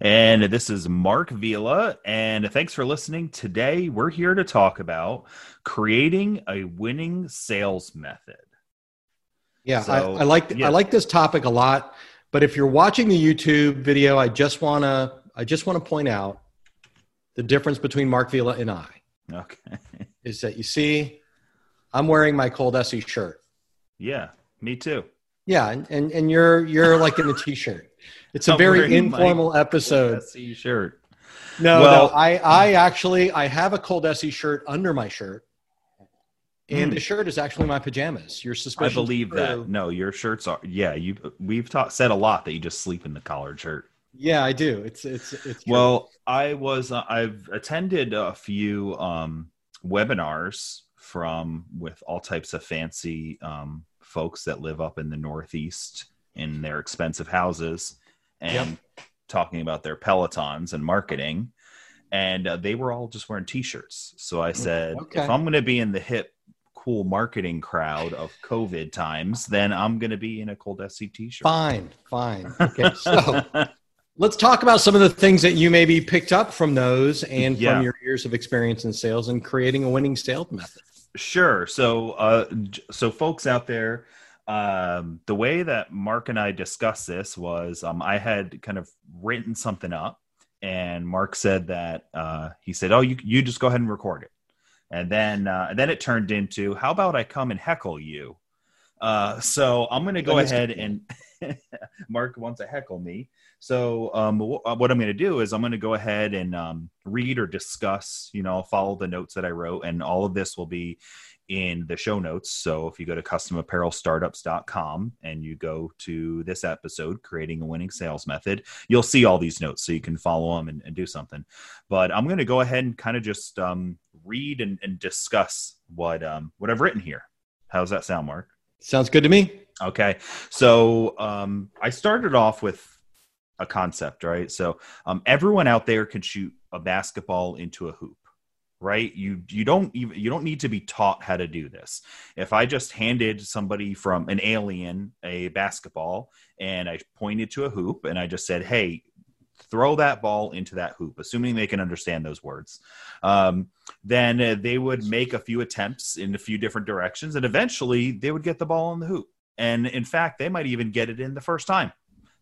And this is Mark Vila. And thanks for listening. Today, we're here to talk about creating a winning sales method. Yeah, so, I, I, like yeah. I like this topic a lot. But if you're watching the YouTube video, I just wanna I just want to point out the difference between Mark Vila and I. Okay. Is that you see, I'm wearing my ColDesi shirt. Yeah, me too. Yeah, and, and, and you're you're like in a t-shirt. It's a very informal episode. SE shirt. No, well, no, I I actually I have a ColDesi shirt under my shirt. And the hmm. shirt is actually my pajamas. Your suspicion. I believe that. No, your shirts are. Yeah, you. We've taught said a lot that you just sleep in the collared shirt. Yeah, I do. It's it's it's. True. Well, I was. Uh, I've attended a few um, webinars from with all types of fancy um, folks that live up in the Northeast in their expensive houses and yep. talking about their Pelotons and marketing. And uh, they were all just wearing t shirts. So I said, okay. if I'm going to be in the hip, cool marketing crowd of COVID times, then I'm going to be in a ColDesi t shirt. Fine, fine. Okay. So let's talk about some of the things that you maybe picked up from those and yeah. from your years of experience in sales and creating a winning sales method. Sure. So, uh, so folks out there, um, the way that Mark and I discussed this was um, I had kind of written something up, and Mark said that uh, he said, "Oh, you you just go ahead and record it," and then uh, and then it turned into, "How about I come and heckle you?" Uh, so I'm going to go ahead and Mark wants to heckle me. So um, w- uh, what I'm going to do is I'm going to go ahead and um, read or discuss, you know, follow the notes that I wrote, and all of this will be in the show notes. So if you go to customapparelstartups.com and you go to this episode, creating a winning sales method, you'll see all these notes so you can follow them and, and do something. But I'm going to go ahead and kind of just um, read and, and, discuss what um, what I've written here. How's that sound, Mark? Sounds good to me. Okay. So um, I started off with a concept, right? So um, everyone out there can shoot a basketball into a hoop right you you don't even you don't need to be taught how to do this if i just handed somebody from an alien a basketball and i pointed to a hoop and i just said hey throw that ball into that hoop assuming they can understand those words um, then uh, they would make a few attempts in a few different directions and eventually they would get the ball in the hoop and in fact they might even get it in the first time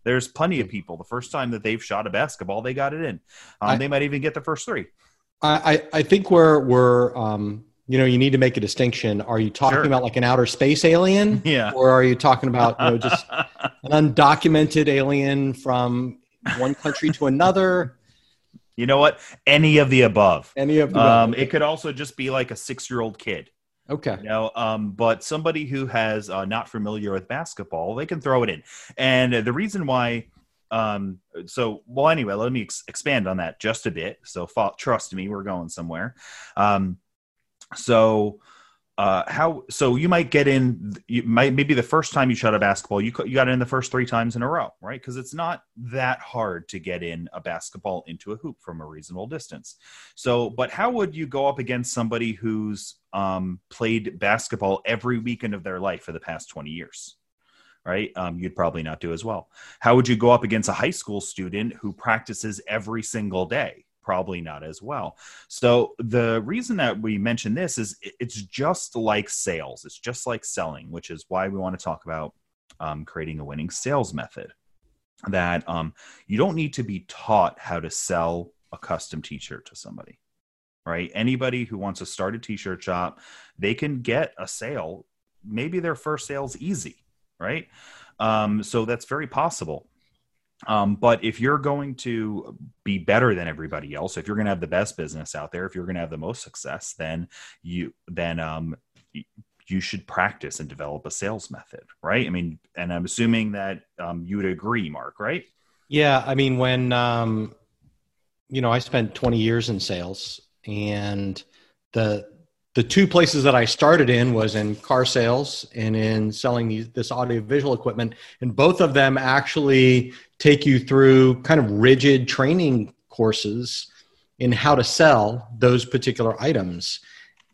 there's plenty of people. The first time that they've shot a basketball, they got it in. Um, I, they might even get the first three. I, I think we're we're um, you know you need to make a distinction. Are you talking sure. about like an outer space alien, yeah, or are you talking about you know just an undocumented alien from one country to another? You know what? Any of the above. Any of the um, above. It could also just be like a six-year-old kid. Okay. You know, um, but somebody who has uh, not familiar with basketball, they can throw it in. And the reason why, um, so well, anyway, let me ex- expand on that just a bit. So, trust me, we're going somewhere. Um, so uh, how so you might get in you might maybe the first time you shot a basketball you you got in the first three times in a row right because it's not that hard to get in a basketball into a hoop from a reasonable distance so but how would you go up against somebody who's um, played basketball every weekend of their life for the past 20 years right um, you'd probably not do as well how would you go up against a high school student who practices every single day probably not as well. So the reason that we mention this is it's just like sales. It's just like selling, which is why we want to talk about um, creating a winning sales method. That um, you don't need to be taught how to sell a custom T-shirt to somebody, right? Anybody who wants to start a T-shirt shop, they can get a sale. Maybe their first sale's easy, right? Um, so that's very possible. Um, but if you're going to be better than everybody else, if you're going to have the best business out there, if you're going to have the most success, then you then um, you should practice and develop a sales method, right? I mean, and I'm assuming that um, you would agree, Mark, right? Yeah, I mean, when um, you know, I spent 20 years in sales and the the two places that I started in was in car sales and in selling these, this audiovisual equipment. And both of them actually take you through kind of rigid training courses in how to sell those particular items.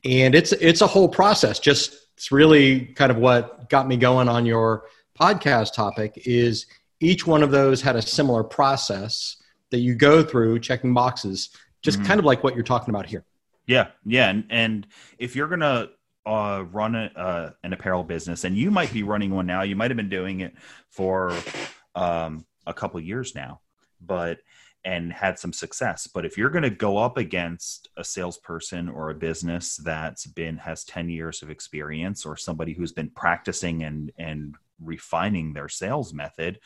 And it's it's a whole process. Just it's really kind of what got me going on your podcast topic is each one of those had a similar process that you go through checking boxes, just mm-hmm. kind of like what you're talking about here. Yeah, yeah, and, and if you're gonna uh, run a, uh, an apparel business, and you might be running one now, you might have been doing it for um, a couple years now, but and had some success. But if you're going to go up against a salesperson or a business that's been has 10 years of experience or somebody who's been practicing and and refining their sales method,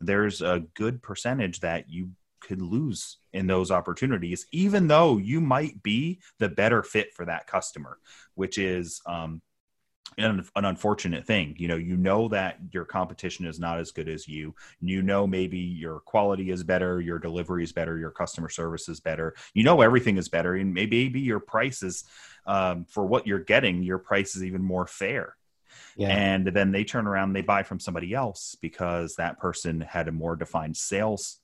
there's a good percentage that you could lose in those opportunities, even though you might be the better fit for that customer, which is um, an, an, unfortunate thing. You know, you know that your competition is not as good as you. You know, maybe your quality is better, your delivery is better, your customer service is better. You know, everything is better, and maybe, your prices um, for what you're getting, your price is even more fair. Yeah. And then they turn around, they buy from somebody else because that person had a more defined sales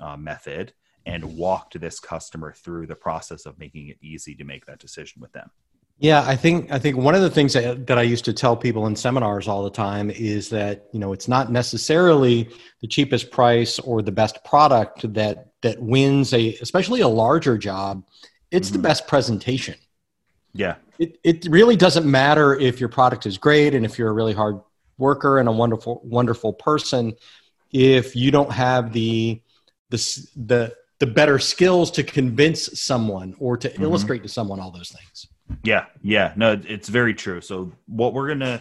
uh, method and walked this customer through the process of making it easy to make that decision with them. Yeah, I think I think one of the things that, that I used to tell people in seminars all the time is that you know it's not necessarily the cheapest price or the best product that that wins a especially a larger job. It's mm-hmm. the best presentation. Yeah, it it really doesn't matter if your product is great and if you're a really hard worker and a wonderful wonderful person. If you don't have the the the the better skills to convince someone or to mm-hmm. illustrate to someone all those things. Yeah, yeah, no, it's very true. So what we're gonna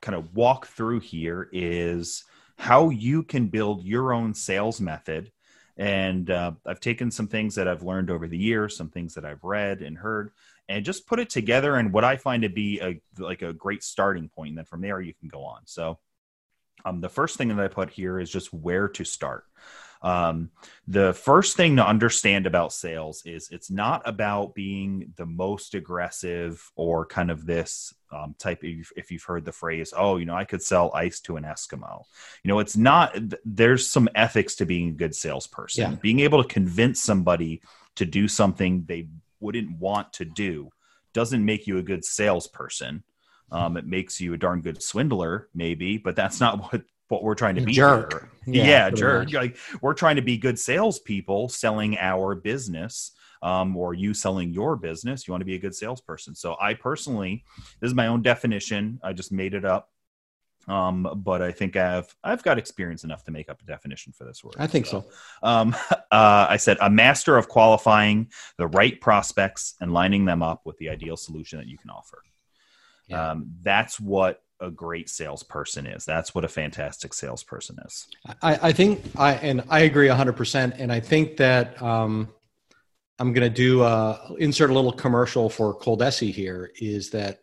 kind of walk through here is how you can build your own sales method. And uh, I've taken some things that I've learned over the years, some things that I've read and heard, and just put it together. And what I find to be a like a great starting point. And then from there you can go on. So um, the first thing that I put here is just where to start. Um, the first thing to understand about sales is it's not about being the most aggressive or kind of this um, type of, if you've heard the phrase, oh, you know, I could sell ice to an Eskimo. You know, it's not, there's some ethics to being a good salesperson. Yeah. Being able to convince somebody to do something they wouldn't want to do doesn't make you a good salesperson. Um, it makes you a darn good swindler, maybe, but that's not what what we're trying to be. Jerk. Here. Yeah, yeah jerk. Much. Like we're trying to be good salespeople selling our business. Um, or you selling your business, you want to be a good salesperson. So I personally, this is my own definition. I just made it up. Um, but I think I've I've got experience enough to make up a definition for this word. I think so. so. Um, uh, I said a master of qualifying the right prospects and lining them up with the ideal solution that you can offer. Yeah. Um, that's what a great salesperson is. That's what a fantastic salesperson is. I, I think I and I agree hundred percent. And I think that um, I'm going to do uh, insert a little commercial for ColDesi here. Is that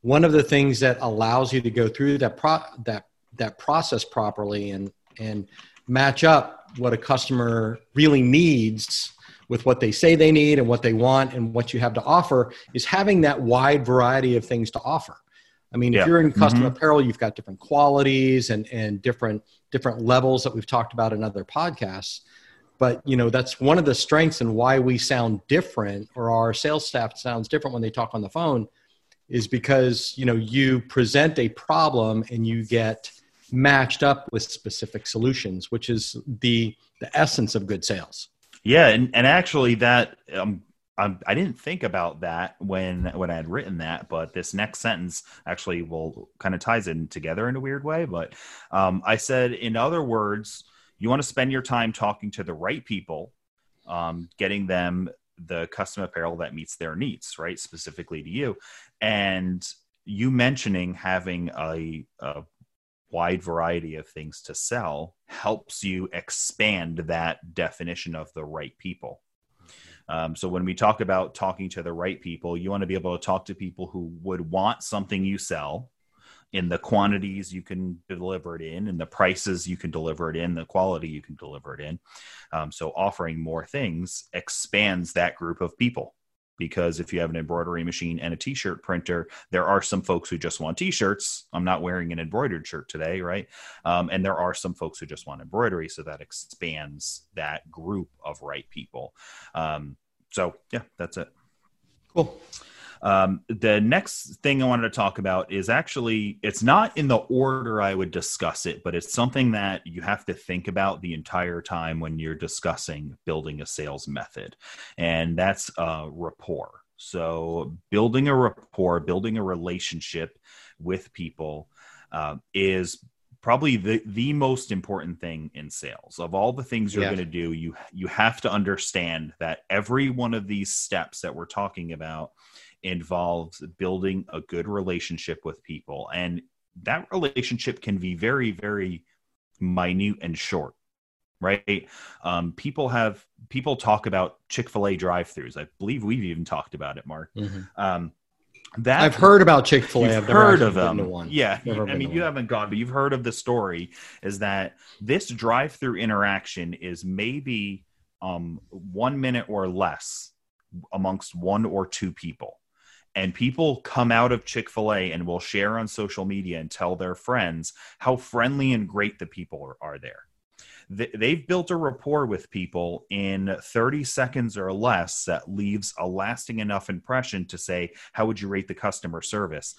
one of the things that allows you to go through that pro that that process properly and and match up what a customer really needs with what they say they need and what they want and what you have to offer is having that wide variety of things to offer I mean, yeah. if you're in custom mm-hmm. apparel, you've got different qualities and, and different different levels that we've talked about in other podcasts. But you know, that's one of the strengths and why we sound different, or our sales staff sounds different when they talk on the phone, is because you know you present a problem and you get matched up with specific solutions, which is the the essence of good sales. Yeah, and, and actually that um, I, I didn't think about that when when I had written that, but this next sentence actually will kind of ties in together in a weird way. But um, I said, in other words, you want to spend your time talking to the right people, um, getting them the custom apparel that meets their needs, right? Specifically to you, and you mentioning having a, a wide variety of things to sell helps you expand that definition of the right people um, so when we talk about talking to the right people, you want to be able to talk to people who would want something you sell in the quantities you can deliver it in, and the prices you can deliver it in, the quality you can deliver it in. Um, so offering more things expands that group of people. Because if you have an embroidery machine and a t-shirt printer, there are some folks who just want t-shirts. I'm not wearing an embroidered shirt today, right? Um, and there are some folks who just want embroidery, so that expands that group of right people. Um, so yeah, that's it. Cool. Um, the next thing I wanted to talk about is actually, it's not in the order I would discuss it, but it's something that you have to think about the entire time when you're discussing building a sales method, and that's uh, rapport. So, building a rapport, building a relationship with people uh, is probably the the most important thing in sales of all the things you're yeah. going to do you you have to understand that every one of these steps that we're talking about involves building a good relationship with people. And that relationship can be very, very minute and short right um, people have people talk about chick-fil-a drive-throughs i believe we've even talked about it mark mm-hmm. um, that I've heard about Chick Fil A. I've heard of them. One. Yeah, never I mean, you one. haven't gone, but you've heard of the story. Is that this drive-through interaction is maybe um, one minute or less amongst one or two people, and people come out of chick-fil-a and will share on social media and tell their friends how friendly and great the people are, are there they've built a rapport with people in 30 seconds or less that leaves a lasting enough impression to say how would you rate the customer service?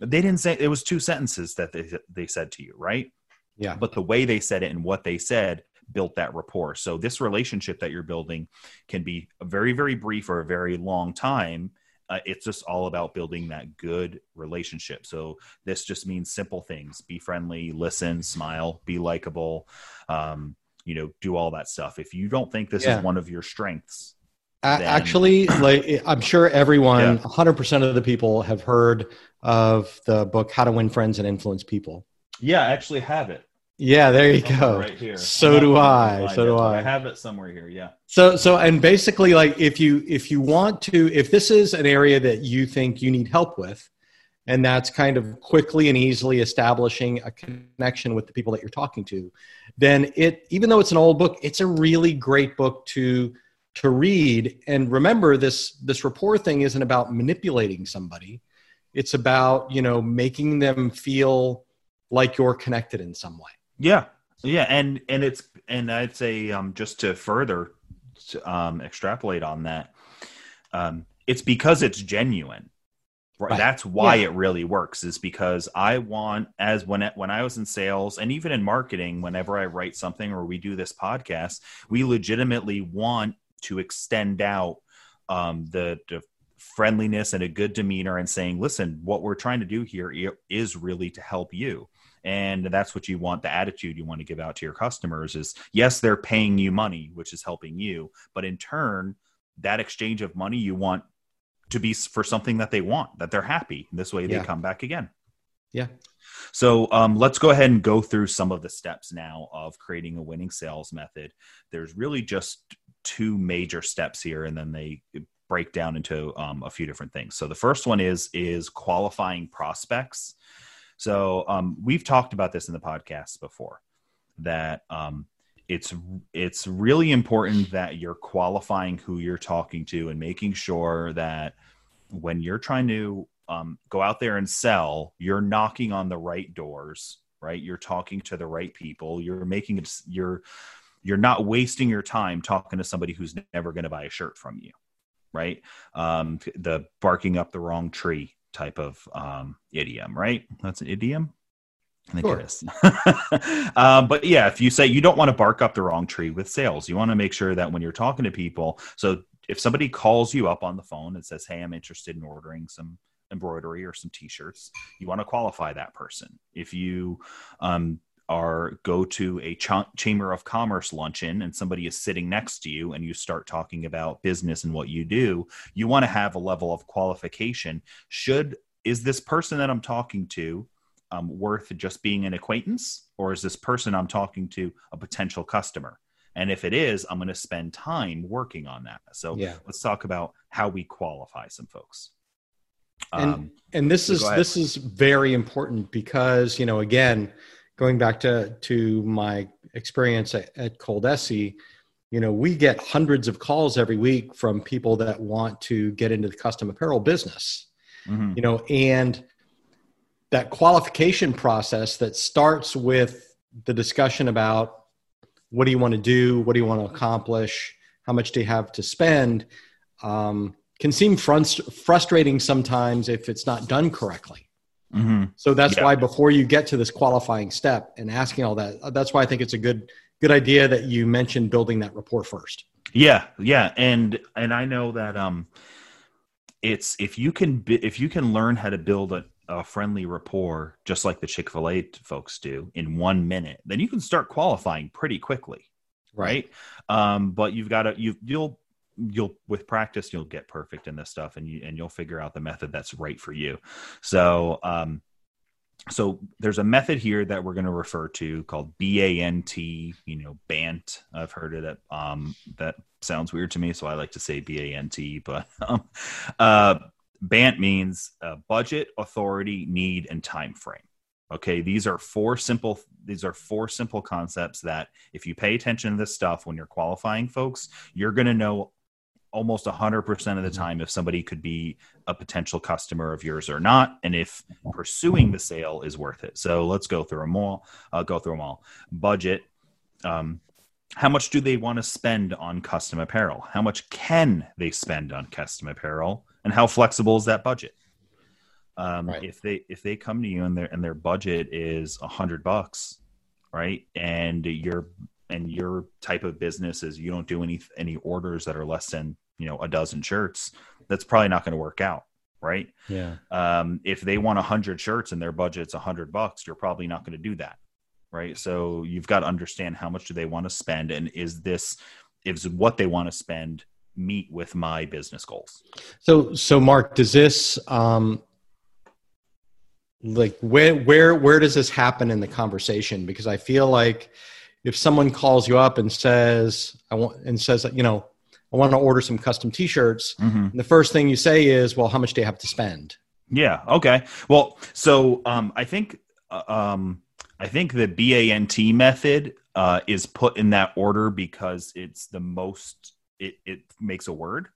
They didn't say it was two sentences that they, they said to you right? Yeah. But the way they said it and what they said built that rapport. So this relationship that you're building can be a very very brief or a very long time uh, it's just all about building that good relationship. So this just means simple things: be friendly, listen, smile, be likable. Um, you know, do all that stuff. If you don't think this yeah. is one of your strengths, then... actually, like I'm sure everyone, 100% of the people have heard of the book "How to Win Friends and Influence People." Yeah, I actually have it. Yeah, there you go. Right here. So do I. So do I. I have it somewhere here. Yeah. So so and basically like if you if you want to if this is an area that you think you need help with and that's kind of quickly and easily establishing a connection with the people that you're talking to then it even though it's an old book it's a really great book to to read and remember this this rapport thing isn't about manipulating somebody it's about you know making them feel like you're connected in some way yeah, yeah, and and it's and I'd say um, just to further um, extrapolate on that, um, it's because it's genuine. Right. That's why yeah. it really works is because I want as when it, when I was in sales and even in marketing whenever I write something or we do this podcast we legitimately want to extend out um, the, the friendliness and a good demeanor and saying listen what we're trying to do here is really to help you. And that's what you want the attitude you want to give out to your customers is yes they're paying you money which is helping you but in turn that exchange of money you want to be for something that they want that they're happy this way they yeah. come back again. Yeah. So um, let's go ahead and go through some of the steps now of creating a winning sales method. There's really just two major steps here and then they break down into um, a few different things so the first one is is qualifying prospects so um, we've talked about this in the podcast before that um, it's it's really important that you're qualifying who you're talking to and making sure that when you're trying to um, go out there and sell, you're knocking on the right doors, right? You're talking to the right people. You're making it. You're you're not wasting your time talking to somebody who's never going to buy a shirt from you, right? Um, the barking up the wrong tree type of um, idiom, right? That's an idiom. I think sure. it is. um, but yeah, if you say you don't want to bark up the wrong tree with sales, you want to make sure that when you're talking to people, so if somebody calls you up on the phone and says, "Hey, I'm interested in ordering some embroidery or some t-shirts," you want to qualify that person. If you um, are go to a ch- chamber of commerce luncheon and somebody is sitting next to you and you start talking about business and what you do you want to have a level of qualification. Should is this person that i'm talking to um, worth just being an acquaintance? Or is this person i'm talking to a potential customer? And if it is i'm going to spend time working on that. So yeah. let's talk about how we qualify some folks. And, Um, and this So is this is very important because you know again going back to to my experience at, at ColDesi you know we get hundreds of calls every week from people that want to get into the custom apparel business mhm. you know and that qualification process that starts with the discussion about what do you want to do what do you want to accomplish how much do you have to spend um, can seem frust- frustrating sometimes if it's not done correctly Mhm. so that's Yeah. why before you get to this qualifying step and asking all that uh, that's why i think it's a good good idea that you mentioned building that rapport first Yeah, yeah, and and I know that um, it's if you can if you can learn how to build a, a friendly rapport just like the Chick Fil A folks do in one minute, then you can start qualifying pretty quickly, right? Um, but you've got to you you'll you'll with practice you'll get perfect in this stuff and you and you'll figure out the method that's right for you. So um, so there's a method here that we're going to refer to called BANT, you know, BANT. I've heard it. Um, that sounds weird to me, so I like to say BANT. But um, uh, BANT means uh, budget, authority, need, and time frame. Okay, these are four simple. These are four simple concepts that, if you pay attention to this stuff when you're qualifying folks, you're going to know almost 100% of the time if somebody could be a potential customer of yours or not and if pursuing the sale is worth it. So let's go through them all i'll go through them all. Budget um, how much do they want to spend on custom apparel? How much can they spend on custom apparel? And how flexible is that budget? Um, Right. if they if they come to you and their and their budget is a hundred bucks right and your and your type of business is you don't do any any orders that are less than you know a dozen shirts that's probably not going to work out right? Yeah. Um, if they want 100 shirts and their budget's 100 bucks you're probably not going to do that right? So you've got to understand how much do they want to spend and is this is what they want to spend meet with my business goals? So, so Mark, does this um, like where where where does this happen in the conversation? Because I feel like if someone calls you up and says I want and says you know I want to order some custom T-shirts, and the first thing you say is, well, how much do you have to spend? Yeah. Okay. Well, so um, I think uh, um, I think the BANT method uh, is put in that order because it's the most. It it makes a word,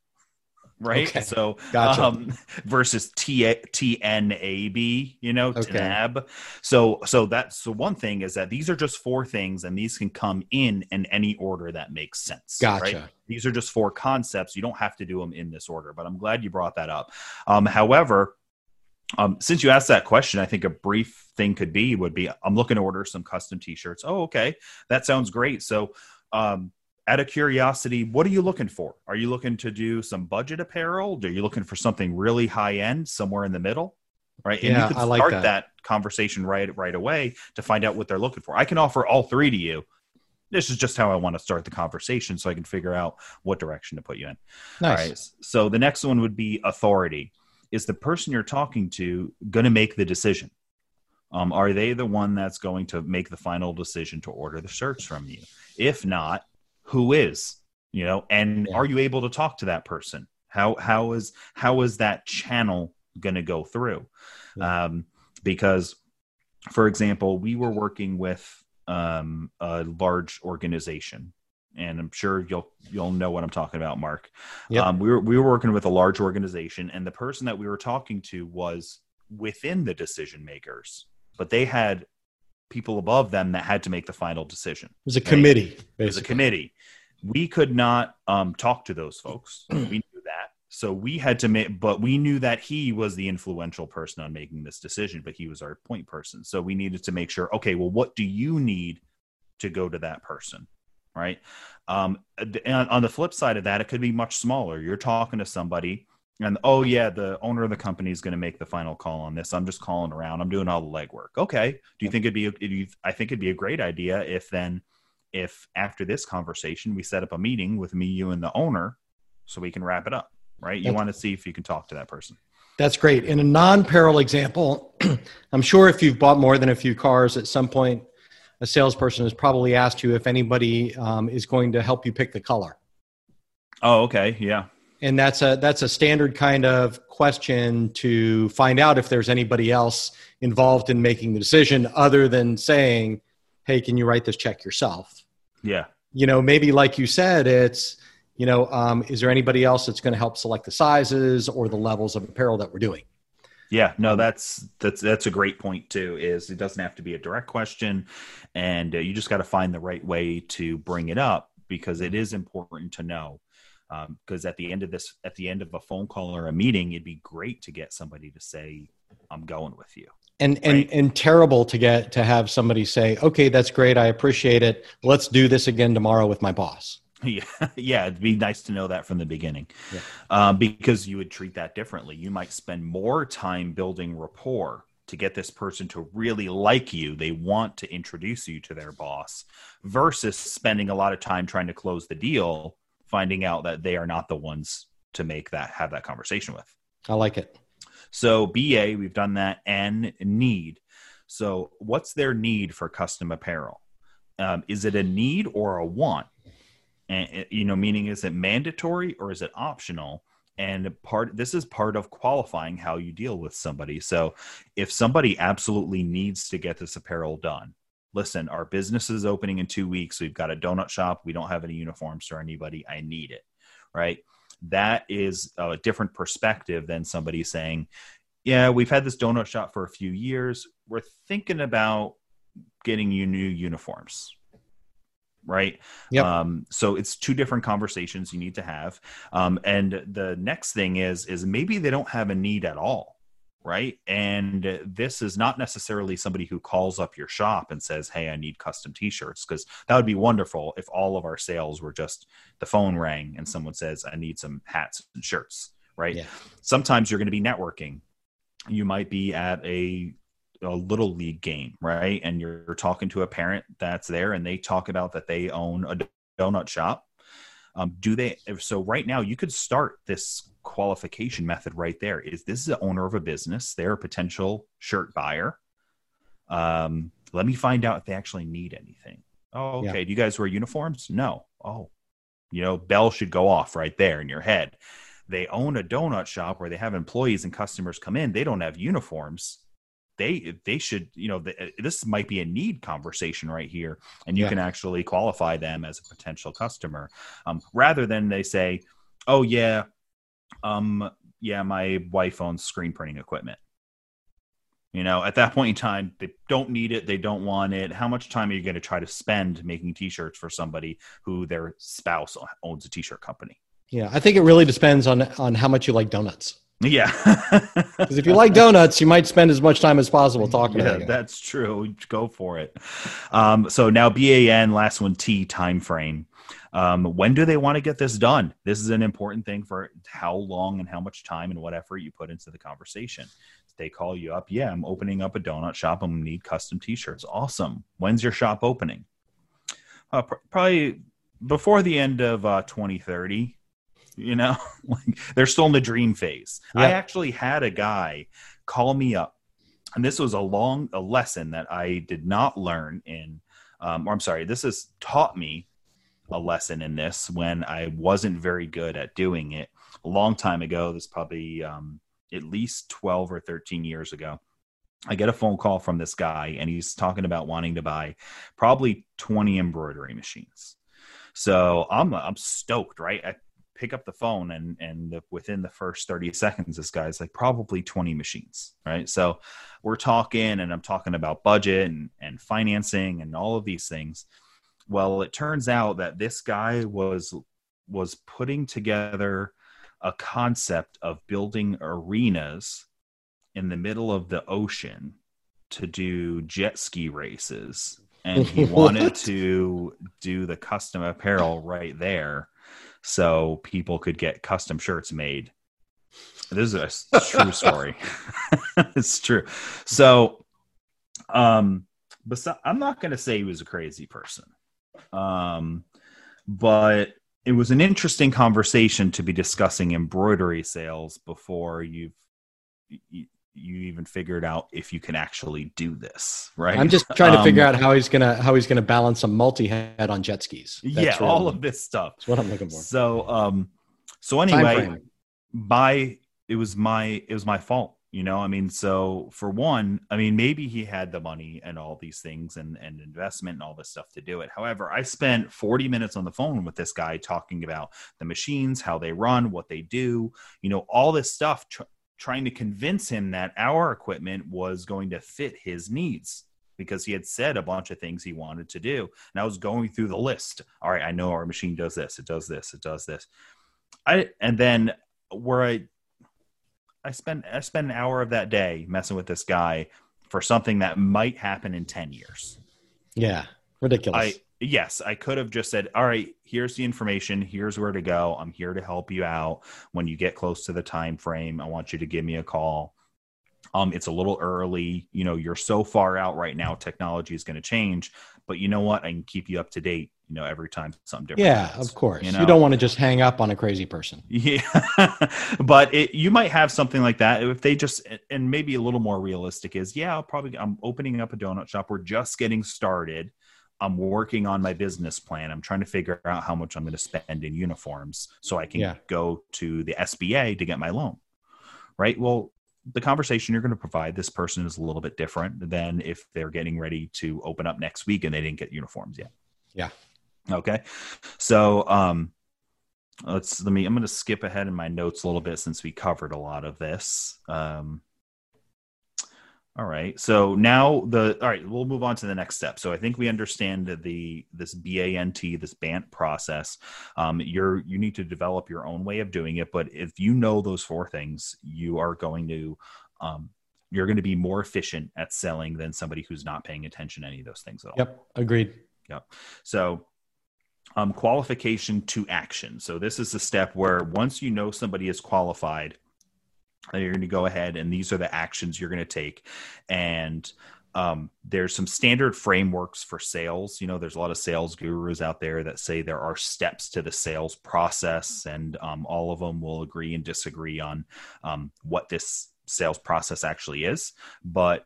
right? Okay. So Gotcha. um, versus T T N A B, you know, Okay. TNAB. So so that's the one thing is that these are just four things, and these can come in in any order that makes sense. Gotcha. Right? These are just four concepts. You don't have to do them in this order, but I'm glad you brought that up. Um, however, um, since you asked that question, I think a brief thing could be would be I'm looking to order some custom T-shirts. Oh, okay, that sounds great. So, um, out of curiosity, what are you looking for? Are you looking to do some budget apparel? Are you looking for something really high end, somewhere in the middle? Right, and Yeah, you can I like start that. that conversation right right away to find out what they're looking for. I can offer all three to you. This is just how I want to start the conversation, so I can figure out what direction to put you in. Nice. All right. So the next one would be authority. Is the person you're talking to going to make the decision? Um, are they the one that's going to make the final decision to order the shirts from you? If not, who is? You know, and Yeah. are you able to talk to that person? How how is how is that channel going to go through? Yeah. Um, because, for example, we were working with um, a large organization, and I'm sure you'll you'll know what I'm talking about, Mark. Yep. Um, we were we were working with a large organization, and the person that we were talking to was within the decision makers, but they had people above them that had to make the final decision. It was a committee, It was a committee. We could not um, talk to those folks. we knew that, so we had to make. But we knew that he was the influential person on making this decision. But he was our point person, so we needed to make sure. Okay, well, what do you need to go to that person? Right. Um, and on the flip side of that, it could be much smaller. You're talking to somebody, and oh yeah, the owner of the company is going to make the final call on this. I'm just calling around. I'm doing all the legwork. Okay. Do you think it'd be? You, I think it'd be a great idea if then, if after this conversation we set up a meeting with me, you, and the owner, so we can wrap it up. Right. You That's- want to see if you can talk to that person. That's great. In a non-peril example, I'm sure if you've bought more than a few cars, at some point, a salesperson has probably asked you if anybody um, is going to help you pick the color. Oh, okay. Yeah. And that's a that's a standard kind of question to find out if there's anybody else involved in making the decision other than saying hey can you write this check yourself Yeah. you know maybe like you said it's you know um, is there anybody else that's going to help select the sizes or the levels of apparel that we're doing Yeah, no, that's that's that's a great point too. Is it doesn't have to be a direct question, and uh, you just got to find the right way to bring it up because it is important to know. Because at the end of this, at the end of a phone call or a meeting, it'd be great to get somebody to say, "I'm going with you." and and and terrible to get to have somebody say okay that's great i appreciate it let's do this again tomorrow with my boss Yeah, yeah, it'd be nice to know that from the beginning, Yeah. um, because you would treat that differently. You might spend more time building rapport to get this person to really like you. They want to introduce you to their boss, versus spending a lot of time trying to close the deal, finding out that they are not the ones to make that have that conversation with. i like it So BA, we've done that, and need. So what's their need for custom apparel? Um, is it a need or a want? And you know, meaning is it mandatory or is it optional? And part this is part of qualifying how you deal with somebody. So if somebody absolutely needs to get this apparel done, listen, our business is opening in two weeks. We've got a donut shop. We don't have any uniforms for anybody. I need it. Right. That is a different perspective than somebody saying, Yeah, we've had this donut shop for a few years. We're thinking about getting you new uniforms. Right. Yep. Um, so it's two different conversations you need to have. Um, and the next thing is, is maybe they don't have a need at all right? And this is not necessarily somebody who calls up your shop and says, "Hey, I need custom T-shirts," because that would be wonderful if all of our sales were just the phone rang and someone says, "I need some hats and shirts," right? Yeah. Sometimes you're going to be networking. You might be at a a little league game, right? And you're talking to a parent that's there, and they talk about that they own a donut shop. Um, do they? So right now, you could start this qualification method right there. Is this is the owner of a business? They're a potential shirt buyer. Um, let me find out if they actually need anything. Oh, Yeah. okay. Do you guys wear uniforms? No. Oh, you know, bell should go off right there in your head. They own a donut shop where they have employees and customers come in. They don't have uniforms. They they should you know th- this might be a need conversation right here, and you Yeah. can actually qualify them as a potential customer, um, rather than they say, "Oh yeah, um, yeah, my wife owns screen printing equipment." You know, at that point in time, they don't need it. They don't want it. How much time are you going to try to spend making T-shirts for somebody who their spouse owns a T-shirt company? yeah i think it really depends on on how much you like donuts Yeah, because if you like donuts you might spend as much time as possible talking yeah, about it that's true. Go for it. Um, so now BAN, last one T time frame. Um, when do they want to get this done? This is an important thing for how long and how much time and what effort you put into the conversation. They call you up. Yeah, I'm opening up a donut shop. I'm need custom T-shirts. Awesome. When's your shop opening? Uh, pr- probably before the end of uh, 2030. You know, like they're still in the dream phase. I actually had a guy call me up and this was a long a lesson that I did not learn in, um, or I'm sorry, this has taught me a lesson in this when I wasn't very good at doing it a long time ago. This probably um, at least 12 or 13 years ago. I get a phone call from this guy, and he's talking about wanting to buy probably 20 embroidery machines. So I'm I'm stoked, right? I pick up the phone, and and the, within the first 30 seconds, this guy's like probably 20 machines, right? So we're talking, and I'm talking about budget and and financing and all of these things. Well, it turns out that this guy was was putting together a concept of building arenas in the middle of the ocean to do jet ski races. And he wanted to do the custom apparel right there so people could get custom shirts made. This is a true story. It's true. So um besi- i'm not going to say he was a crazy person um but it was an interesting conversation to be discussing embroidery sales before you've you, you even figured out if you can actually do this right? I'm just trying to figure Um, out how he's gonna how he's gonna balance a multi-head on jet skis. That's yeah all of this stuff. That's what i'm looking for. So um So anyway, by it was my it was my fault you know i mean so for one i mean maybe he had the money and all these things and and investment and all this stuff to do it. However i spent 40 minutes on the phone with this guy talking about the machines how they run what they do you know all this stuff tr- trying to convince him that our equipment was going to fit his needs because he had said a bunch of things he wanted to do. And i was going through the list. All right i know our machine does this it does this it does this. I and then where i I spent I spent an hour of that day messing with this guy for something that might happen in 10 years. Yeah, ridiculous. I yes, I could have just said, "All right, here's the information, here's where to go. I'm here to help you out when you get close to the time frame. I want you to give me a call." Um, it's a little early. You know, you're so far out right now. Technology is going to change, but you know what? I can keep you up to date you know every time something different yeah happens, of course. you, know? you, don't want to just hang up on a crazy person. Yeah. But it, you might have something like that. If they just and maybe a little more realistic is yeah i'll probably i'm opening up a donut shop. We're just getting started. I'm working on my business plan. I'm trying to figure out how much i'm going to spend in uniforms so i can yeah. go to the sba to get my loan right? Well the conversation you're going to provide this person is a little bit different than if they're getting ready to open up next week and they didn't get uniforms yet. Yeah Okay. So um let's let me I'm gonna skip ahead in my notes a little bit since we covered a lot of this. Um all right. So now the all right, we'll move on to the next step. So I think we understand the this BANT, this BANT process. Um, you're you need to develop your own way of doing it. But if you know those four things, you are going to um, you're going to be more efficient at selling than somebody who's not paying attention to any of those things at all. Yep. Agreed. Yep. So um, qualification to action. So this is the step where once you know somebody is qualified, you're going to go ahead and these are the actions you're going to take. And um, there's some standard frameworks for sales. You know, there's a lot of sales gurus out there that say there are steps to the sales process, and um, all of them will agree and disagree on um, what this sales process actually is. But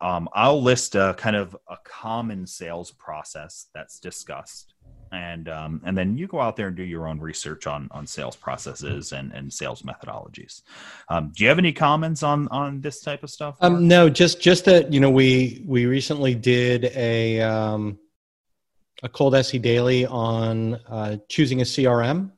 um, I'll list a kind of a common sales process that's discussed and um, and then you go out there and do your own research on on sales processes and and sales methodologies. Um, do you have any comments on on this type of stuff? Um, no, just just that you know we we recently did a um, a ColDesi daily on uh, choosing a CRM,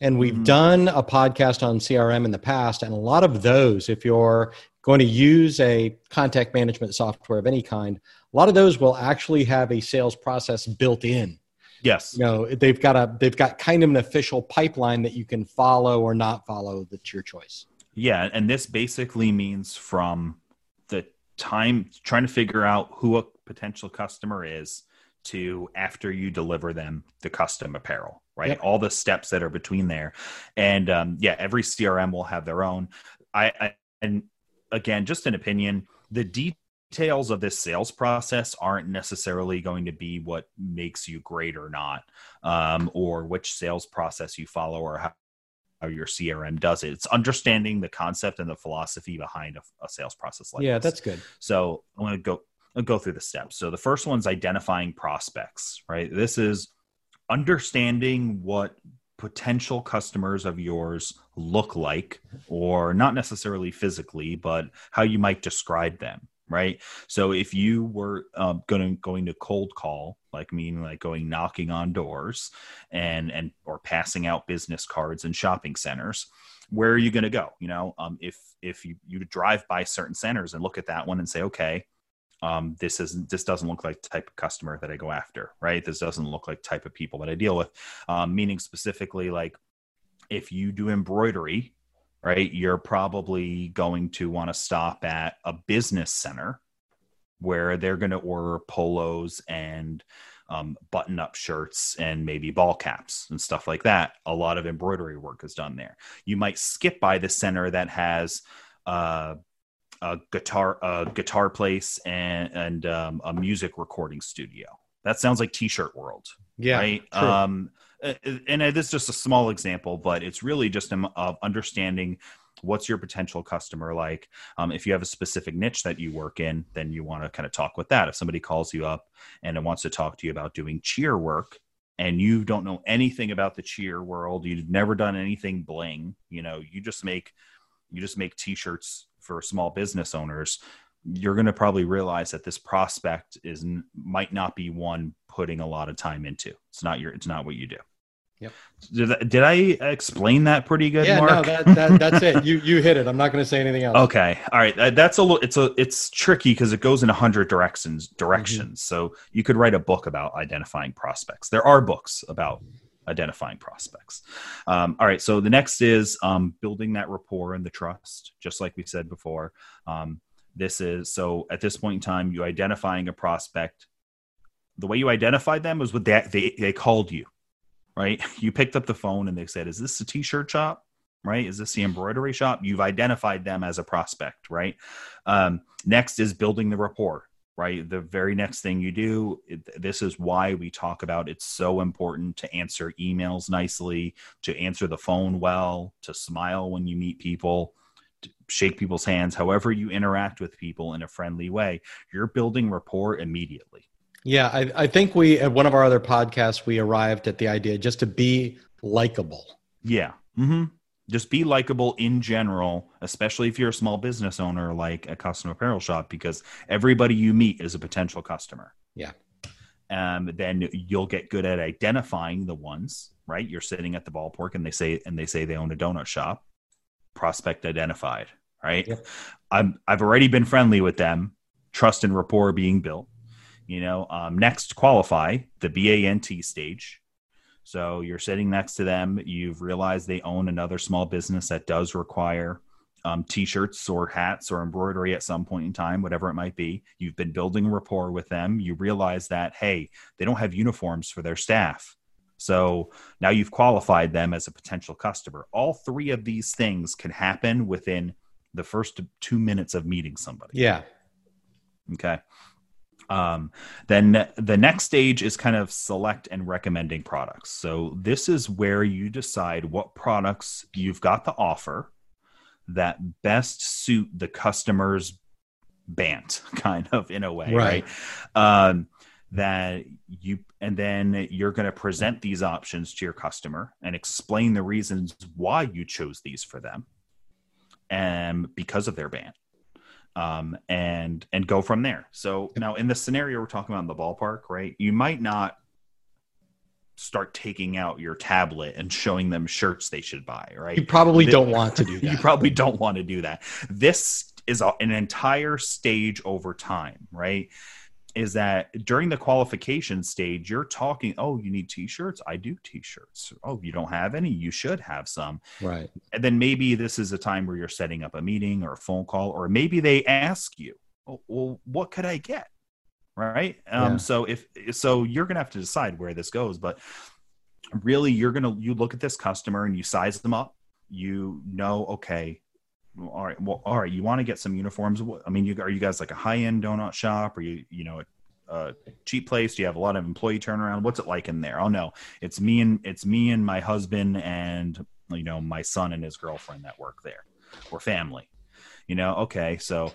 and we've mm-hmm. done a podcast on CRM in the past, and a lot of those, if you're going to use a contact management software of any kind, a lot of those will actually have a sales process built in Yes. You know, they've got a they've got kind of an official pipeline that you can follow or not follow. That's your choice. Yeah, and this basically means from the time trying to figure out who a potential customer is to after you deliver them the custom apparel, right? Yep. All the steps that are between there, and um, yeah, every CRM will have their own. I, I and again, just an opinion. The details of this sales process aren't necessarily going to be what makes you great or not, um, or which sales process you follow or how, how, your CRM does it. It's understanding the concept and the philosophy behind a, a sales process like yeah, this. that's good. So I'm going to go I'll go through the steps. So the first one's identifying prospects, right? This is understanding what potential customers of yours look like or not necessarily physically but how you might describe them right? So if you were um, going going to cold call like meaning like going knocking on doors and and or passing out business cards in shopping centers where are you going to go? You know um, if if you you drive by certain centers and look at that one and say okay um, this isn't this doesn't look like type of customer that i go after right? This doesn't look like type of people that i deal with. Um, meaning specifically like if you do embroidery right? You're probably going to want to stop at a business center where they're going to order polos and um, button up shirts and maybe ball caps and stuff like that. A lot of embroidery work is done there. You might skip by the center that has uh, a guitar, a guitar place and, and um, a music recording studio. That sounds like t-shirt world. Yeah. Right. True. Um, Uh, uh, and uh, this is just a small example, but it's really just of understanding what's your potential customer like. Um, if you have a specific niche that you work in, then you want to kind of talk with that. If somebody calls you up and wants to talk to you about doing cheer work, and you don't know anything about the cheer world, you've never done anything bling, you know, you just make you just make t-shirts for small business owners, you're going to probably realize that this prospect is might not be one putting a lot of time into. It's not your it's not what you do. Yep. Did, did I explain that pretty good? Yeah, Mark? no, that, that, that's it. You you hit it. I'm not going to say anything else. Okay, all right. Uh, that's a little. It's a it's tricky because it goes in a hundred directions. Directions. Mm-hmm. So you could write a book about identifying prospects. There are books about identifying prospects. Um, all right. So the next is um, building that rapport and the trust, just like we said before. Um, this is so at this point in time, you identifying a prospect. The way you identified them was with that they they called you right? You picked up the phone and they said, Is this a t shirt shop? Right? Is this the embroidery shop? You've identified them as a prospect, right? Um, next is building the rapport, right? The very next thing you do, this is why we talk about it's so important to answer emails nicely, to answer the phone well, to smile when you meet people shake people's hands, however you interact with people in a friendly way, you're building rapport immediately. Yeah, I, I think we at one of our other podcasts we arrived at the idea just to be likable. Yeah. Mm-hmm. Just be likable in general, especially if you're a small business owner like a custom apparel shop, because everybody you meet is a potential customer. Yeah. Um, then you'll get good at identifying the ones, right? You're sitting at the ballpark and they say and they say they own a donut shop. Prospect identified, right? Yep. I'm I've already been friendly with them, trust and rapport being built you know, um, next qualify the BANT stage. So you're sitting next to them. You've realized they own another small business that does require um, t-shirts or hats or embroidery at some point in time, whatever it might be. You've been building rapport with them. You realize that hey, they don't have uniforms for their staff. So now you've qualified them as a potential customer. All three of these things can happen within the first two minutes of meeting somebody. Yeah. Okay. Um, then the next stage is kind of select and recommending products. So this is where you decide what products you've got to offer that best suit the customer's BANT, kind of in a way, right? right? Um, that you and then you're going to present these options to your customer and explain the reasons why you chose these for them and because of their BANT um, and and go from there. So now in the scenario we're talking about in the ballpark, right? You might not start taking out your tablet and showing them shirts they should buy, right? You probably this, don't want to do that. you probably don't want to do that. This is a, an entire stage over time, right? Is that during the qualification stage, you're talking, oh, you need t shirts? I do t shirts. Oh, you don't have any? You should have some. Right. And then maybe this is a time where you're setting up a meeting or a phone call, or maybe they ask you, oh, well, what could I get? Right. Um, yeah. So if so, you're going to have to decide where this goes. But really, you're going to, you look at this customer and you size them up. You know, okay, all right. Well all right. You want to get some uniforms. I mean you are you guys like a high-end donut shop? Or you you know a, cheap place? Do you have a lot of employee turnaround? What's it like in there? Oh no it's me and it's me and my husband and you know my son and his girlfriend that work there. Or family. You know okay so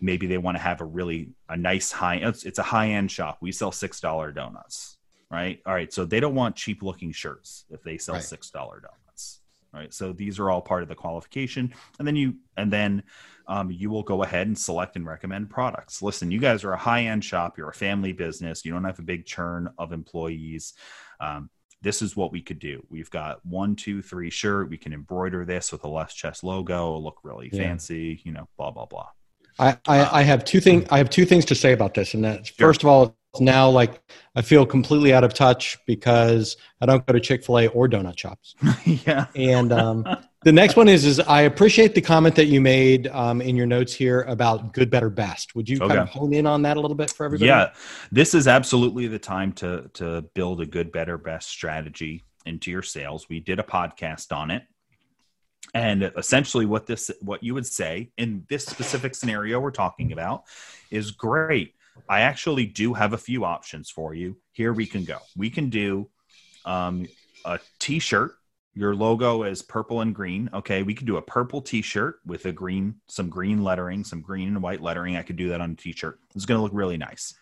maybe they want to have a really a nice high it's, it's a high-end shop. We sell six dollar donuts right? All right. So they don't want cheap looking shirts if they sell six dollar donuts right? So these are all part of the qualification, and then you and then um, you will go ahead and select and recommend products. Listen, you guys are a high end shop. You're a family business. You don't have a big churn of employees. Um, this is what we could do. We've got one, two, three shirt. We can embroider this with a less chest logo, look really yeah. fancy, you know, blah blah blah. I, I, I have two things. I have two things to say about this, and that first of all, now like I feel completely out of touch because I don't go to Chick Fil A or donut shops. yeah. And um, the next one is is I appreciate the comment that you made um, in your notes here about good, better, best. Would you okay. kind of hone in on that a little bit for everybody? Yeah, this is absolutely the time to to build a good, better, best strategy into your sales. We did a podcast on it. And essentially, what this, what you would say in this specific scenario we're talking about, is great I actually do have a few options for you. Here we can go. We can do um, a t-shirt. Your logo is purple and green. Okay, we could do a purple t-shirt with a green, some green lettering, some green and white lettering. I could do that on a t-shirt. It's going to look really nice.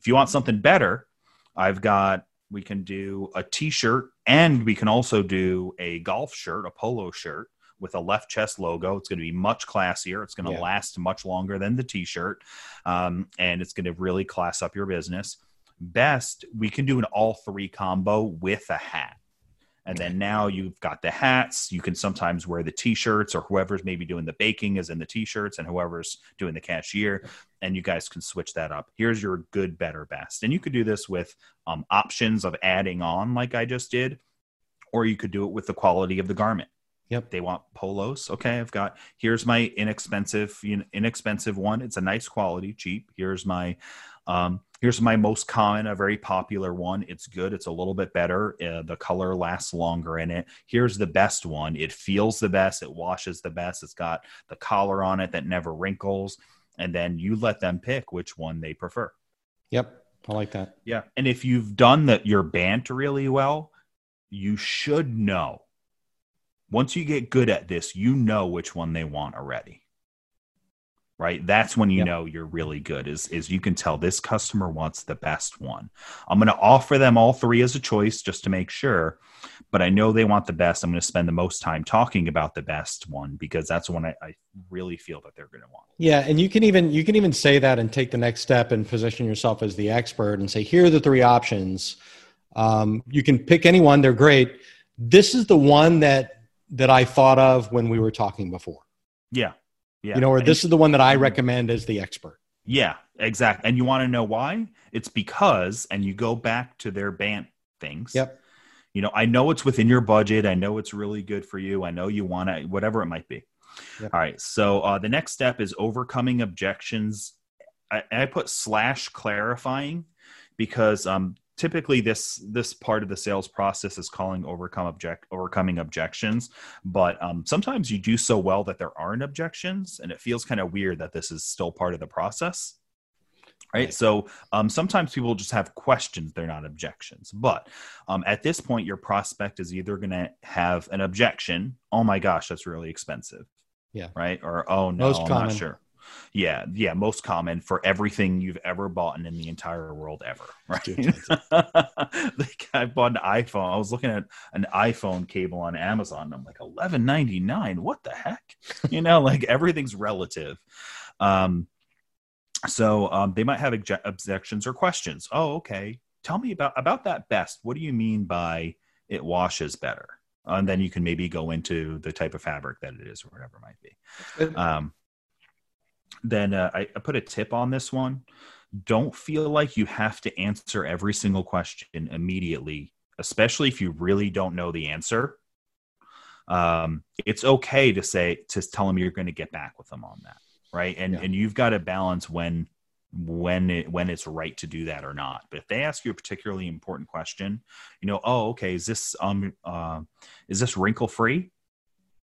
If you want something better, I've got We can do a t-shirt, and we can also do a golf shirt, a polo shirt with a left chest logo. It's going to be much classier. It's going to Yeah. last much longer than the t-shirt, um, and it's going to really class up your business. Best, we can do an all three combo with a hat. And then now you've got the hats. You can sometimes wear the t-shirts, or whoever's maybe doing the baking is in the t-shirts, and whoever's doing the cashier, and you guys can switch that up. Here's your good, better, best, and you could do this with um, options of adding on, like I just did, or you could do it with the quality of the garment. Yep. They want polos. Okay, I've got here's my inexpensive, inexpensive one. It's a nice quality, cheap. Here's my um, here's my most common, a very popular one. It's good. It's a little bit better. Uh, the color lasts longer in it. Here's the best one. It feels the best. It washes the best. It's got the collar on it that never wrinkles. And then you let them pick which one they prefer. Yep. I like that. Yeah. And if you've done that your BANT really well, you should know. Once you get good at this, you know which one they want already. Right? That's when you Yep. know you're really good is is you can tell this customer wants the best one. I'm going to offer them all three as a choice just to make sure, but I know they want the best. I'm going to spend the most time talking about the best one because that's one I, I really feel that they're going to want. Yeah, and you can even you can even say that and take the next step and position yourself as the expert and say, here are the three options. Um, you can pick any one; they're great. This is the one that that I thought of when we were talking before. Yeah. Yeah. You know, or And this is the one that I recommend as the expert. Yeah, exactly. And you want to know why? It's because, and you go back to their BANT things. Yep. You know, I know it's within your budget. I know it's really good for you. I know you want to, whatever it might be. Yep. All right. So uh, the next step is overcoming objections. I, I put slash clarifying because um, typically this this part of the sales process is calling overcome object overcoming objections but um, sometimes you do so well that there aren't objections and it feels kind of weird that this is still part of the process right, so um, sometimes people just have questions they're not objections but um, at this point your prospect is either going to have an objection oh my gosh that's really expensive Yeah. right or oh no Most i'm common. not sure yeah yeah most common for everything you've ever bought in the entire world ever right like I bought an iPhone. I was looking at an iPhone cable on Amazon. And I'm like, eleven ninety nine. What the heck? You know, like everything's relative. Um, so um, they might have obje- objections or questions. Oh, okay. Tell me about about that best. What do you mean by it washes better? And then you can maybe go into the type of fabric that it is, or whatever it might be. Um, then uh, I, I put a tip on this one. Don't feel like you have to answer every single question immediately, especially if you really don't know the answer. Um, it's okay to say to tell them you're going to get back with them on that, right? And Yeah. and you've got to balance when when it when it's right to do that or not. But if they ask you a particularly important question, you know, oh, okay, is this um uh, is this wrinkle free?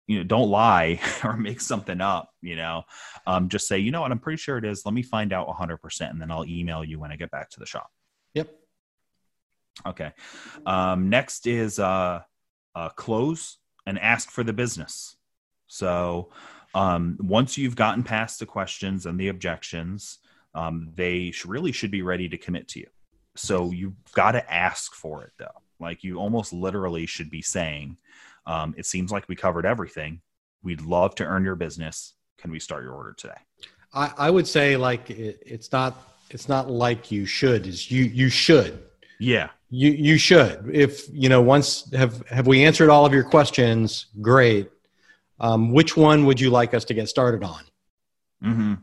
You know don't lie or make something up you know? Um, just say you know what? I'm pretty sure it is. Let me find out 100% and then i'll email you when i get back to the shop. Yep. okay. Um, next is uh, uh, close and ask for the business. So um, once you've gotten past the questions and the objections um, they sh- really should be ready to commit to you. So you've got to ask for it though. Like you almost literally should be saying um, it seems like we covered everything. We'd love to earn your business. Can we start your order today? I, I would say like it, it's not it's not like you should is you you should Yeah. you you should if you know once have have we answered all of your questions great um, which one would you like us to get started on mm-hmm.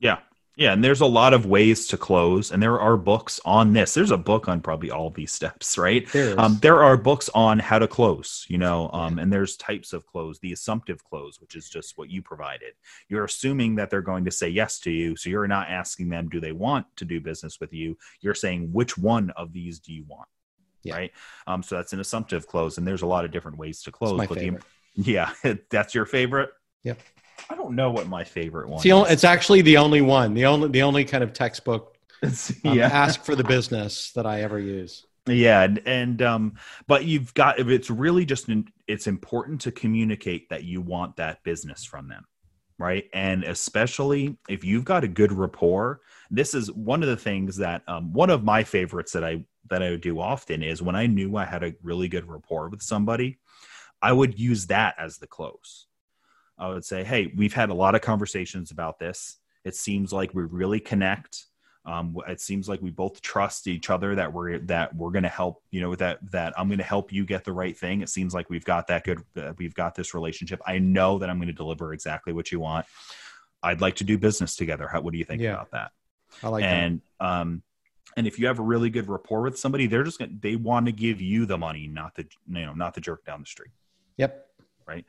Yeah. Yeah. And there's a lot of ways to close, and there are books on this. There's a book on probably all these steps, right? there Um, there are books on how to close, you know, um, and there's types of close. The assumptive close, which is just what you provided. You're assuming that they're going to say yes to you, so you're not asking them, do they want to do business with you? You're saying, which one of these do you want? Yeah. Right. Um, so that's an assumptive close, and there's a lot of different ways to close. it's my but the- yeah, that's your favorite. Yep. I don't know what my favorite one. It's, the only, is. it's actually the only one the only the only kind of textbook um, yeah. ask for the business that I ever use Yeah, and, and um, but you've got if it's really just it's important to communicate that you want that business from them, right? And especially if you've got a good rapport. This is one of the things that um, one of my favorites that I that I would do often is when I knew I had a really good rapport with somebody, I would use that as the close. I would say, "Hey, we've had a lot of conversations about this. It seems like we really connect. Um, it seems like we both trust each other that we're that we're going to help. You know that that I'm going to help you get the right thing. It seems like we've got that good. Uh, we've got this relationship. I know that I'm going to deliver exactly what you want. I'd like to do business together. How, what do you think Yeah. about that? I like and um and if you have a really good rapport with somebody they're just gonna they want to give you the money not the you know not the jerk down the street Yep. Yep.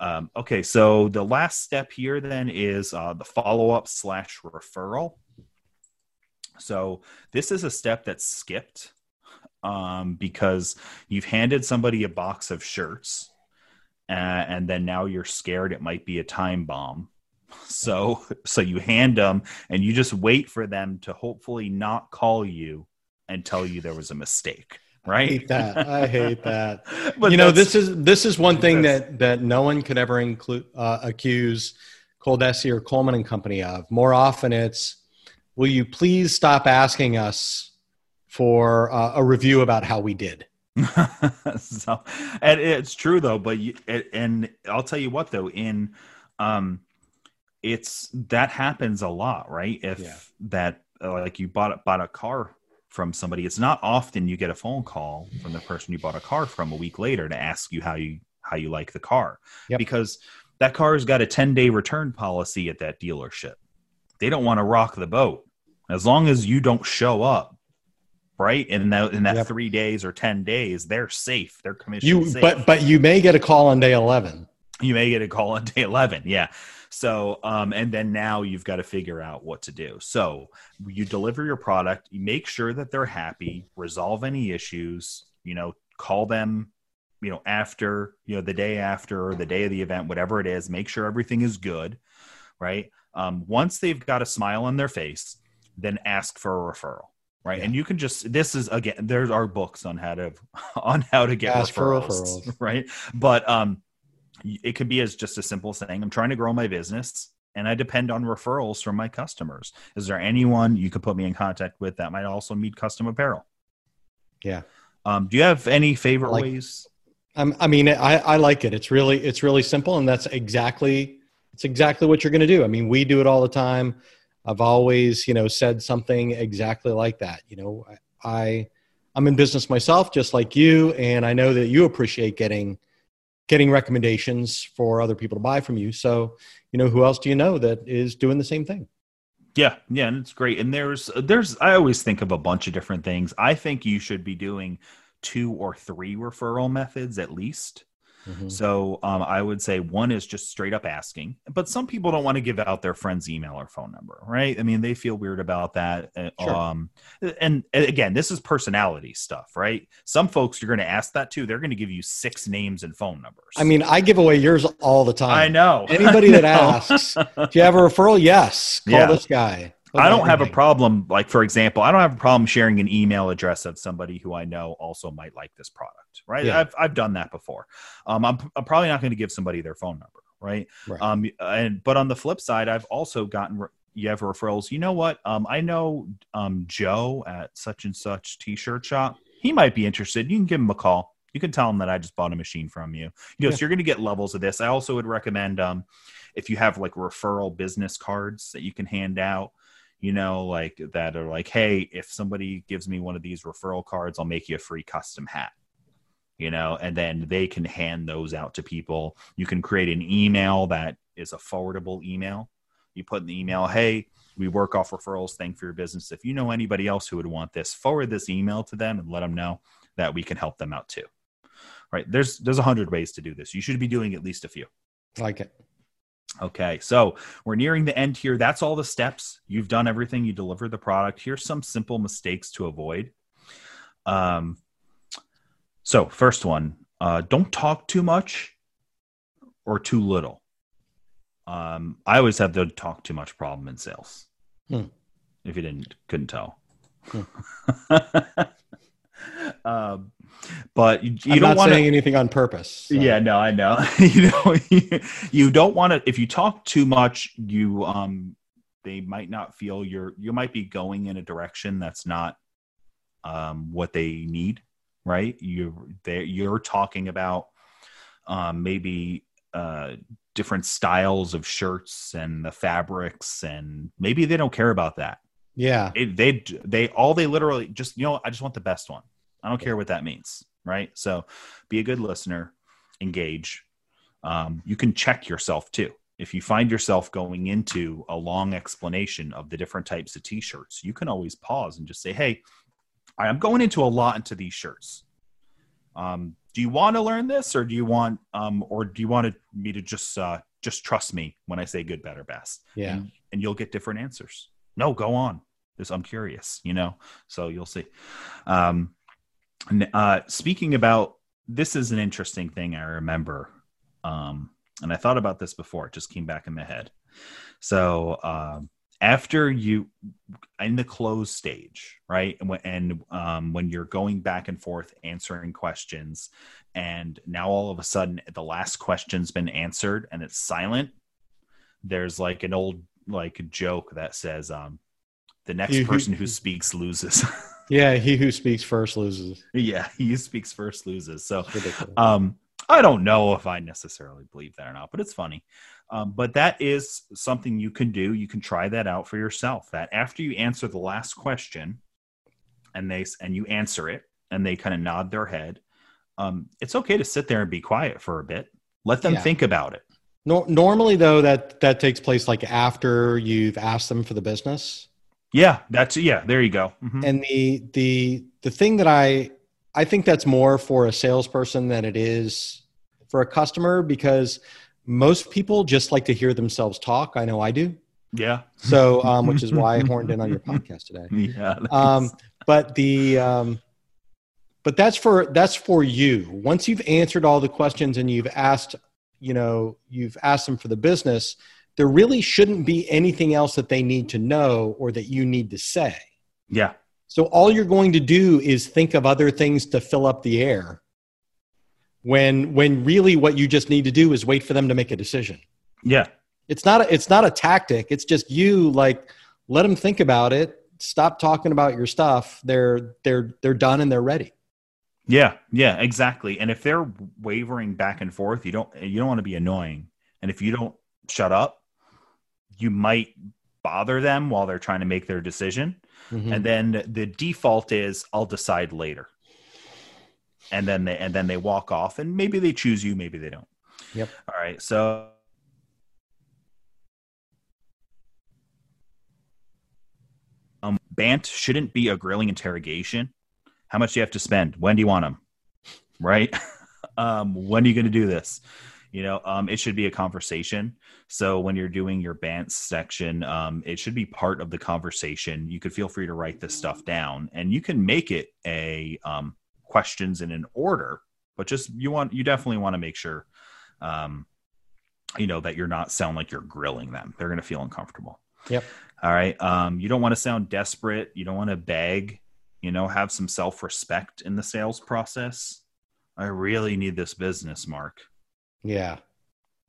Um, okay so the last step here then is uh, the follow-up slash referral. So this is a step that's skipped um, because you've handed somebody a box of shirts and then now you're scared it might be a time bomb. So so you hand them and you just wait for them to hopefully not call you and tell you there was a mistake I hate that. I hate that. but you know, this is this is one thing that that no one could ever include uh, accuse ColDesi or Coleman and Company of. More often, it's will you please stop asking us for uh, a review about how we did? so and it's true though but you and- and i'll tell you what though in um it's that happens a lot right if Yeah. that uh, like you bought bought a car from somebody. It's not often you get a phone call from the person you bought a car from a week later to ask you how you how you like the car. Yep. because that car's got a 10 day return policy at that dealership. They don't want to rock the boat. As long as you don't show up right? In that in that Yep. three days or 10 days they're safe. They're commission You, safe. but but you may get a call on day eleven. you may get a call on day 11 yeah so um and then now you've got to figure out what to do so you deliver your product you make sure that they're happy resolve any issues you know call them you know after you know the day after or the day of the event whatever it is make sure everything is good right um, once they've got a smile on their face then ask for a referral right Yeah. and you can just this is again there's our books on how to on how to get Ask for referrals, referrals. right but um it could be as just a simple saying i'm trying to grow my business and i depend on referrals from my customers is there anyone you could put me in contact with that might also need custom apparel Yeah. um, do you have any favorite like- ways Um, I mean, I, I like it. It's really it's really simple, and that's exactly it's exactly what you're going to do. I mean, we do it all the time. I've always you know said something exactly like that. You know, I I'm in business myself, just like you, and I know that you appreciate getting getting recommendations for other people to buy from you. So, you know, who else do you know that is doing the same thing? Yeah, yeah, and it's great. And there's there's I always think of a bunch of different things. I think you should be doing two or three referral methods at least. Mhm. So um, I would say one is just straight up asking, but some people don't want to give out their friend's email or phone number, right? I mean, they feel weird about that. Uh, Sure. Um, and again, this is personality stuff, right? Some folks you're going to ask that to, they're going to give you six names and phone numbers. I mean, I give away yours all the time. I know Anybody that I know. asks, do you have a referral? Yes. Call Yeah. this guy. I don't have a problem. Like for example, I don't have a problem sharing an email address of somebody who I know also might like this product. Right? Yeah. I've I've done that before. Um, I'm I'm probably not going to give somebody their phone number. Right? Right. Um, and but on the flip side, I've also gotten re- you have referrals. You know what? Um, I know um Joe at such and such T-shirt shop. He might be interested. You can give him a call. You can tell him that I just bought a machine from you. You know, Yeah. so you're going to get levels of this. I also would recommend um, if you have like referral business cards that you can hand out you know, like that are like, hey, if somebody gives me one of these referral cards, I'll make you a free custom hat. You know, and then they can hand those out to people. You can create an email that is a forwardable email. You put in the email, hey, we work off referrals. Thank for your business. If you know anybody else who would want this, forward this email to them and let them know that we can help them out too. Right? There's there's a hundred ways to do this. You should be doing at least a few. like it. Okay, so we're nearing the end here. That's all the steps. You've done everything. You deliver the product. Here's some simple mistakes to avoid. Um, so first one, uh, don't talk too much or too little. Um, I always have the talk too much problem in sales. Hmm. If you didn't, couldn't tell. Hmm. um, but you, you I'm don't want saying anything on purpose. so. yeah, no, I know. you know, you don't want to. If you talk too much, you um, they might not feel you're. You might be going in a direction that's not um, what they need, right? You they you're talking about um, maybe uh, different styles of shirts and the fabrics, and maybe they don't care about that. Yeah. It, they they all they literally just you know I just want the best one. I don't care what that means, right? So be a good listener, engage. Um, you can check yourself too. If you find yourself going into a long explanation of the different types of t-shirts, you can always pause and just say, "Hey, I'm going into a lot into these shirts. Um, do you want to learn this, or do you want, um, or do you want me to just uh, just trust me when I say good, better, best? Yeah. and, and you'll get different answers. No, go on. Just I'm curious, you know. So you'll see. Um, uh, speaking about this is an interesting thing I remember, um, and I thought about this before. It just came back in my head. So um, after you in the close stage, right, and when, and um, when you're going back and forth answering questions, and now all of a sudden the last question's been answered and it's silent. There's like an old like joke that says, um, "The next person who speaks loses." Yeah. He who speaks first loses. yeah, he who speaks first loses. So um, I don't know if I necessarily believe that or not, but it's funny. Um, but that is something you can do. You can try that out for yourself. That after you answer the last question, and they and you answer it, and they kind of nod their head, um, it's okay to sit there and be quiet for a bit. Let them Yeah. think about it. Nor normally, though, that that takes place like after you've asked them for the business. Yeah, that's yeah. There you go. Mhm. And the the the thing that I I think that's more for a salesperson than it is for a customer because most people just like to hear themselves talk. I know I do. Yeah, So, um, which is why I horned in on your podcast today. yeah. Um, but the um, but that's for that's for you. Once you've answered all the questions and you've asked, you know, you've asked them for the business, there really shouldn't be anything else that they need to know or that you need to say. yeah, So all you're going to do is think of other things to fill up the air. When when really what you just need to do is wait for them to make a decision. yeah. It's not a, it's not a tactic. It's just you like let them think about it. Stop talking about your stuff. They're they're they're done and they're ready. Yeah, yeah, exactly. And if they're wavering back and forth, you don't you don't want to be annoying. And if you don't shut up, you might bother them while they're trying to make their decision. Mhm. And then the default is I'll decide later. And then they and then they walk off and maybe they choose you, maybe they don't. Yep. All right. So um BANT shouldn't be a grilling interrogation. How much do you have to spend? When do you want them? Right? um, when are you going to do this? You know, um, it should be a conversation. So when you're doing your BANT section, um, it should be part of the conversation. You could feel free to write this stuff down, and you can make it a um, questions in an order. But just you want you definitely want to make sure, um, you know, that you're not sound like you're grilling them. They're going to feel uncomfortable. Yep. All right. Um, you don't want to sound desperate. You don't want to beg. You know, have some self respect in the sales process. I really need this business, Mark. Yeah.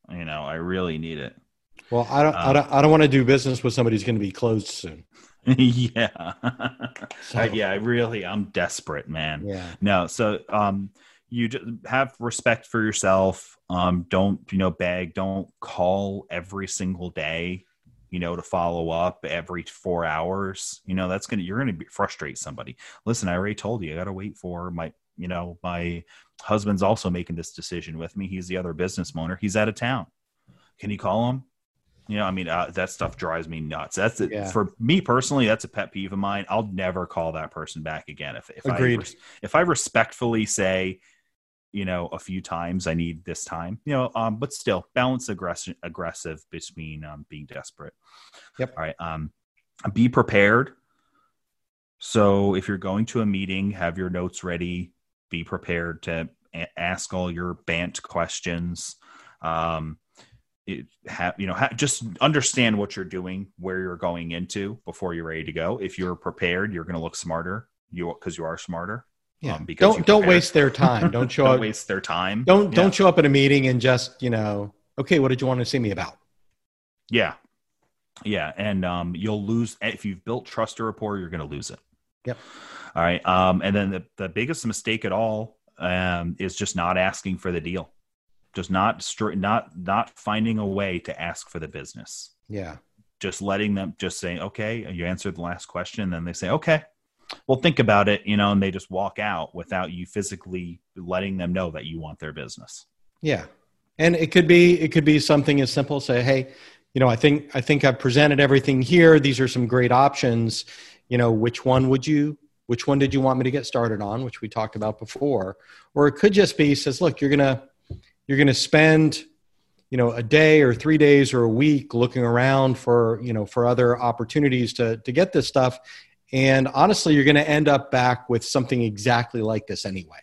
You know, I really need it. Well, I don't, I Um, don't, I don't want to do business with somebody who's going to be closed soon. yeah. So, Uh, yeah, I really, I'm desperate, man. Yeah. No, so um, you just have respect for yourself. Um, don't you know beg. Don't call every single day. You know to follow up every four hours. You know that's gonna you're gonna be, frustrate somebody. Listen, I already told you. I got to wait for my. You know my husband's also making this decision with me. He's the other business owner. He's out of town. Can you call him? You know, I mean, uh, that stuff drives me nuts. That's it Yeah. for me personally. That's a pet peeve of mine. I'll never call that person back again. If if I Agreed. res- if I respectfully say, you know, a few times I need this time, you know, um, but still balance aggressive aggressive between um, being desperate. Yep. All right. Um, be prepared. So if you're going to a meeting, have your notes ready. Be prepared to a- ask all your BANT questions. Um, it have you know ha- just understand what you're doing, where you're going into before you're ready to go. If you're prepared, you're going to look smarter. You because you are smarter. Yeah. Um, because don't don't waste their time. Don't show Don't up. waste their time. Don't Yeah. don't show up at a meeting and just you know. Okay, what did you want to see me about? Yeah. Yeah. And um, you'll lose if you've built trust or rapport, you're going to lose it. Yep. All right. Um, and then the, the biggest mistake at all um, is just not asking for the deal, just not not not finding a way to ask for the business. Yeah. Just letting them just say, okay, you answered the last question, and then they say, okay, well, think about it, you know, and they just walk out without you physically letting them know that you want their business. Yeah. And it could be it could be something as simple as say, hey, you know, I think I think I've presented everything here. These are some great options. You know, which one would you which one did you want me to get started on, which we talked about before? Or it could just be says, look, you're gonna you're gonna spend you know a day or three days or a week looking around for you know for other opportunities to to get this stuff and honestly you're going to end up back with something exactly like this anyway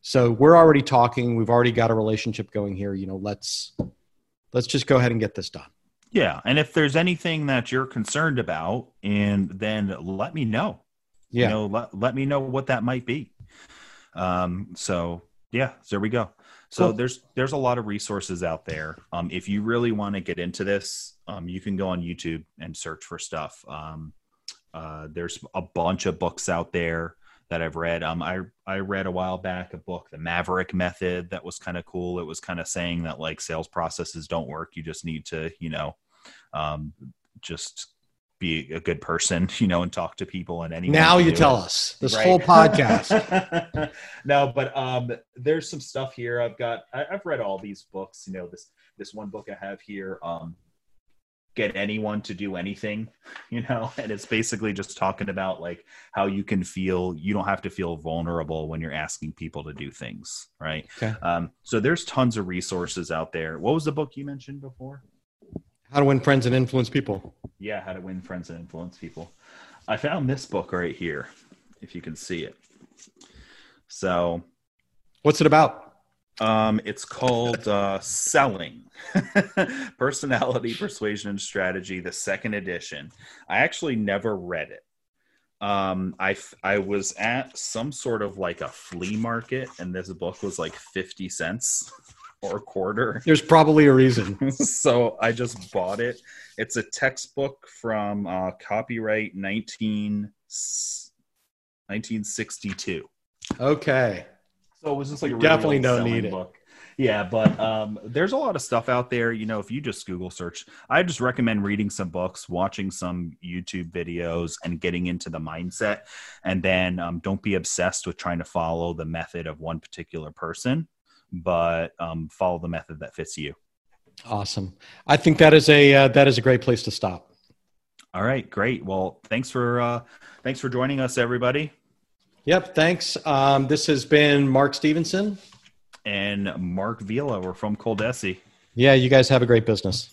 so we're already talking we've already got a relationship going here you know let's let's just go ahead and get this done Yeah, and if there's anything that you're concerned about, and then let me know. yeah You know, let, let me know what that might be. Um, so yeah, there we go. So Cool. there's there's a lot of resources out there. Um, if you really want to get into this, um, you can go on YouTube and search for stuff. Um, uh, there's a bunch of books out there that I've read. Um, I I read a while back a book, The Maverick Method, that was kind of cool. It was kind of saying that like sales processes don't work. You just need to, you know, um, just be a good person, you know, and talk to people and anyone. now you tell it. us this Right. whole podcast no, but um, there's some stuff here. I've got. I, I've read all these books. You know, this this one book I have here. Um, get anyone to do anything. You know, and it's basically just talking about like how you can feel. You don't have to feel vulnerable when you're asking people to do things, right? Okay. Um, so there's tons of resources out there. What was the book you mentioned before? How to win friends and influence people Yeah, how to win friends and influence people. I found this book right here, if you can see it. So what's it about um, it's called uh, Selling Personality, Persuasion, and Strategy, the second edition. I actually never read it. Um, I, f- I was at some sort of like a flea market, and this book was like 50 cents or a quarter. there's probably a reason so I just bought it. It's a textbook from uh, copyright 19, 1962. okay So it was just like a really definitely don't need it. book. Yeah, but um, there's a lot of stuff out there. You know, if you just Google search, I just recommend reading some books, watching some YouTube videos, and getting into the mindset. And then um, don't be obsessed with trying to follow the method of one particular person, but um, follow the method that fits you. awesome i think that is a uh, that is a great place to stop All right, great. Well, thanks for uh, thanks for joining us, everybody. Yep. Thanks. Um, this has been Mark Stevenson. And Mark Vila, we're from ColDesi. Yeah, you guys have a great business.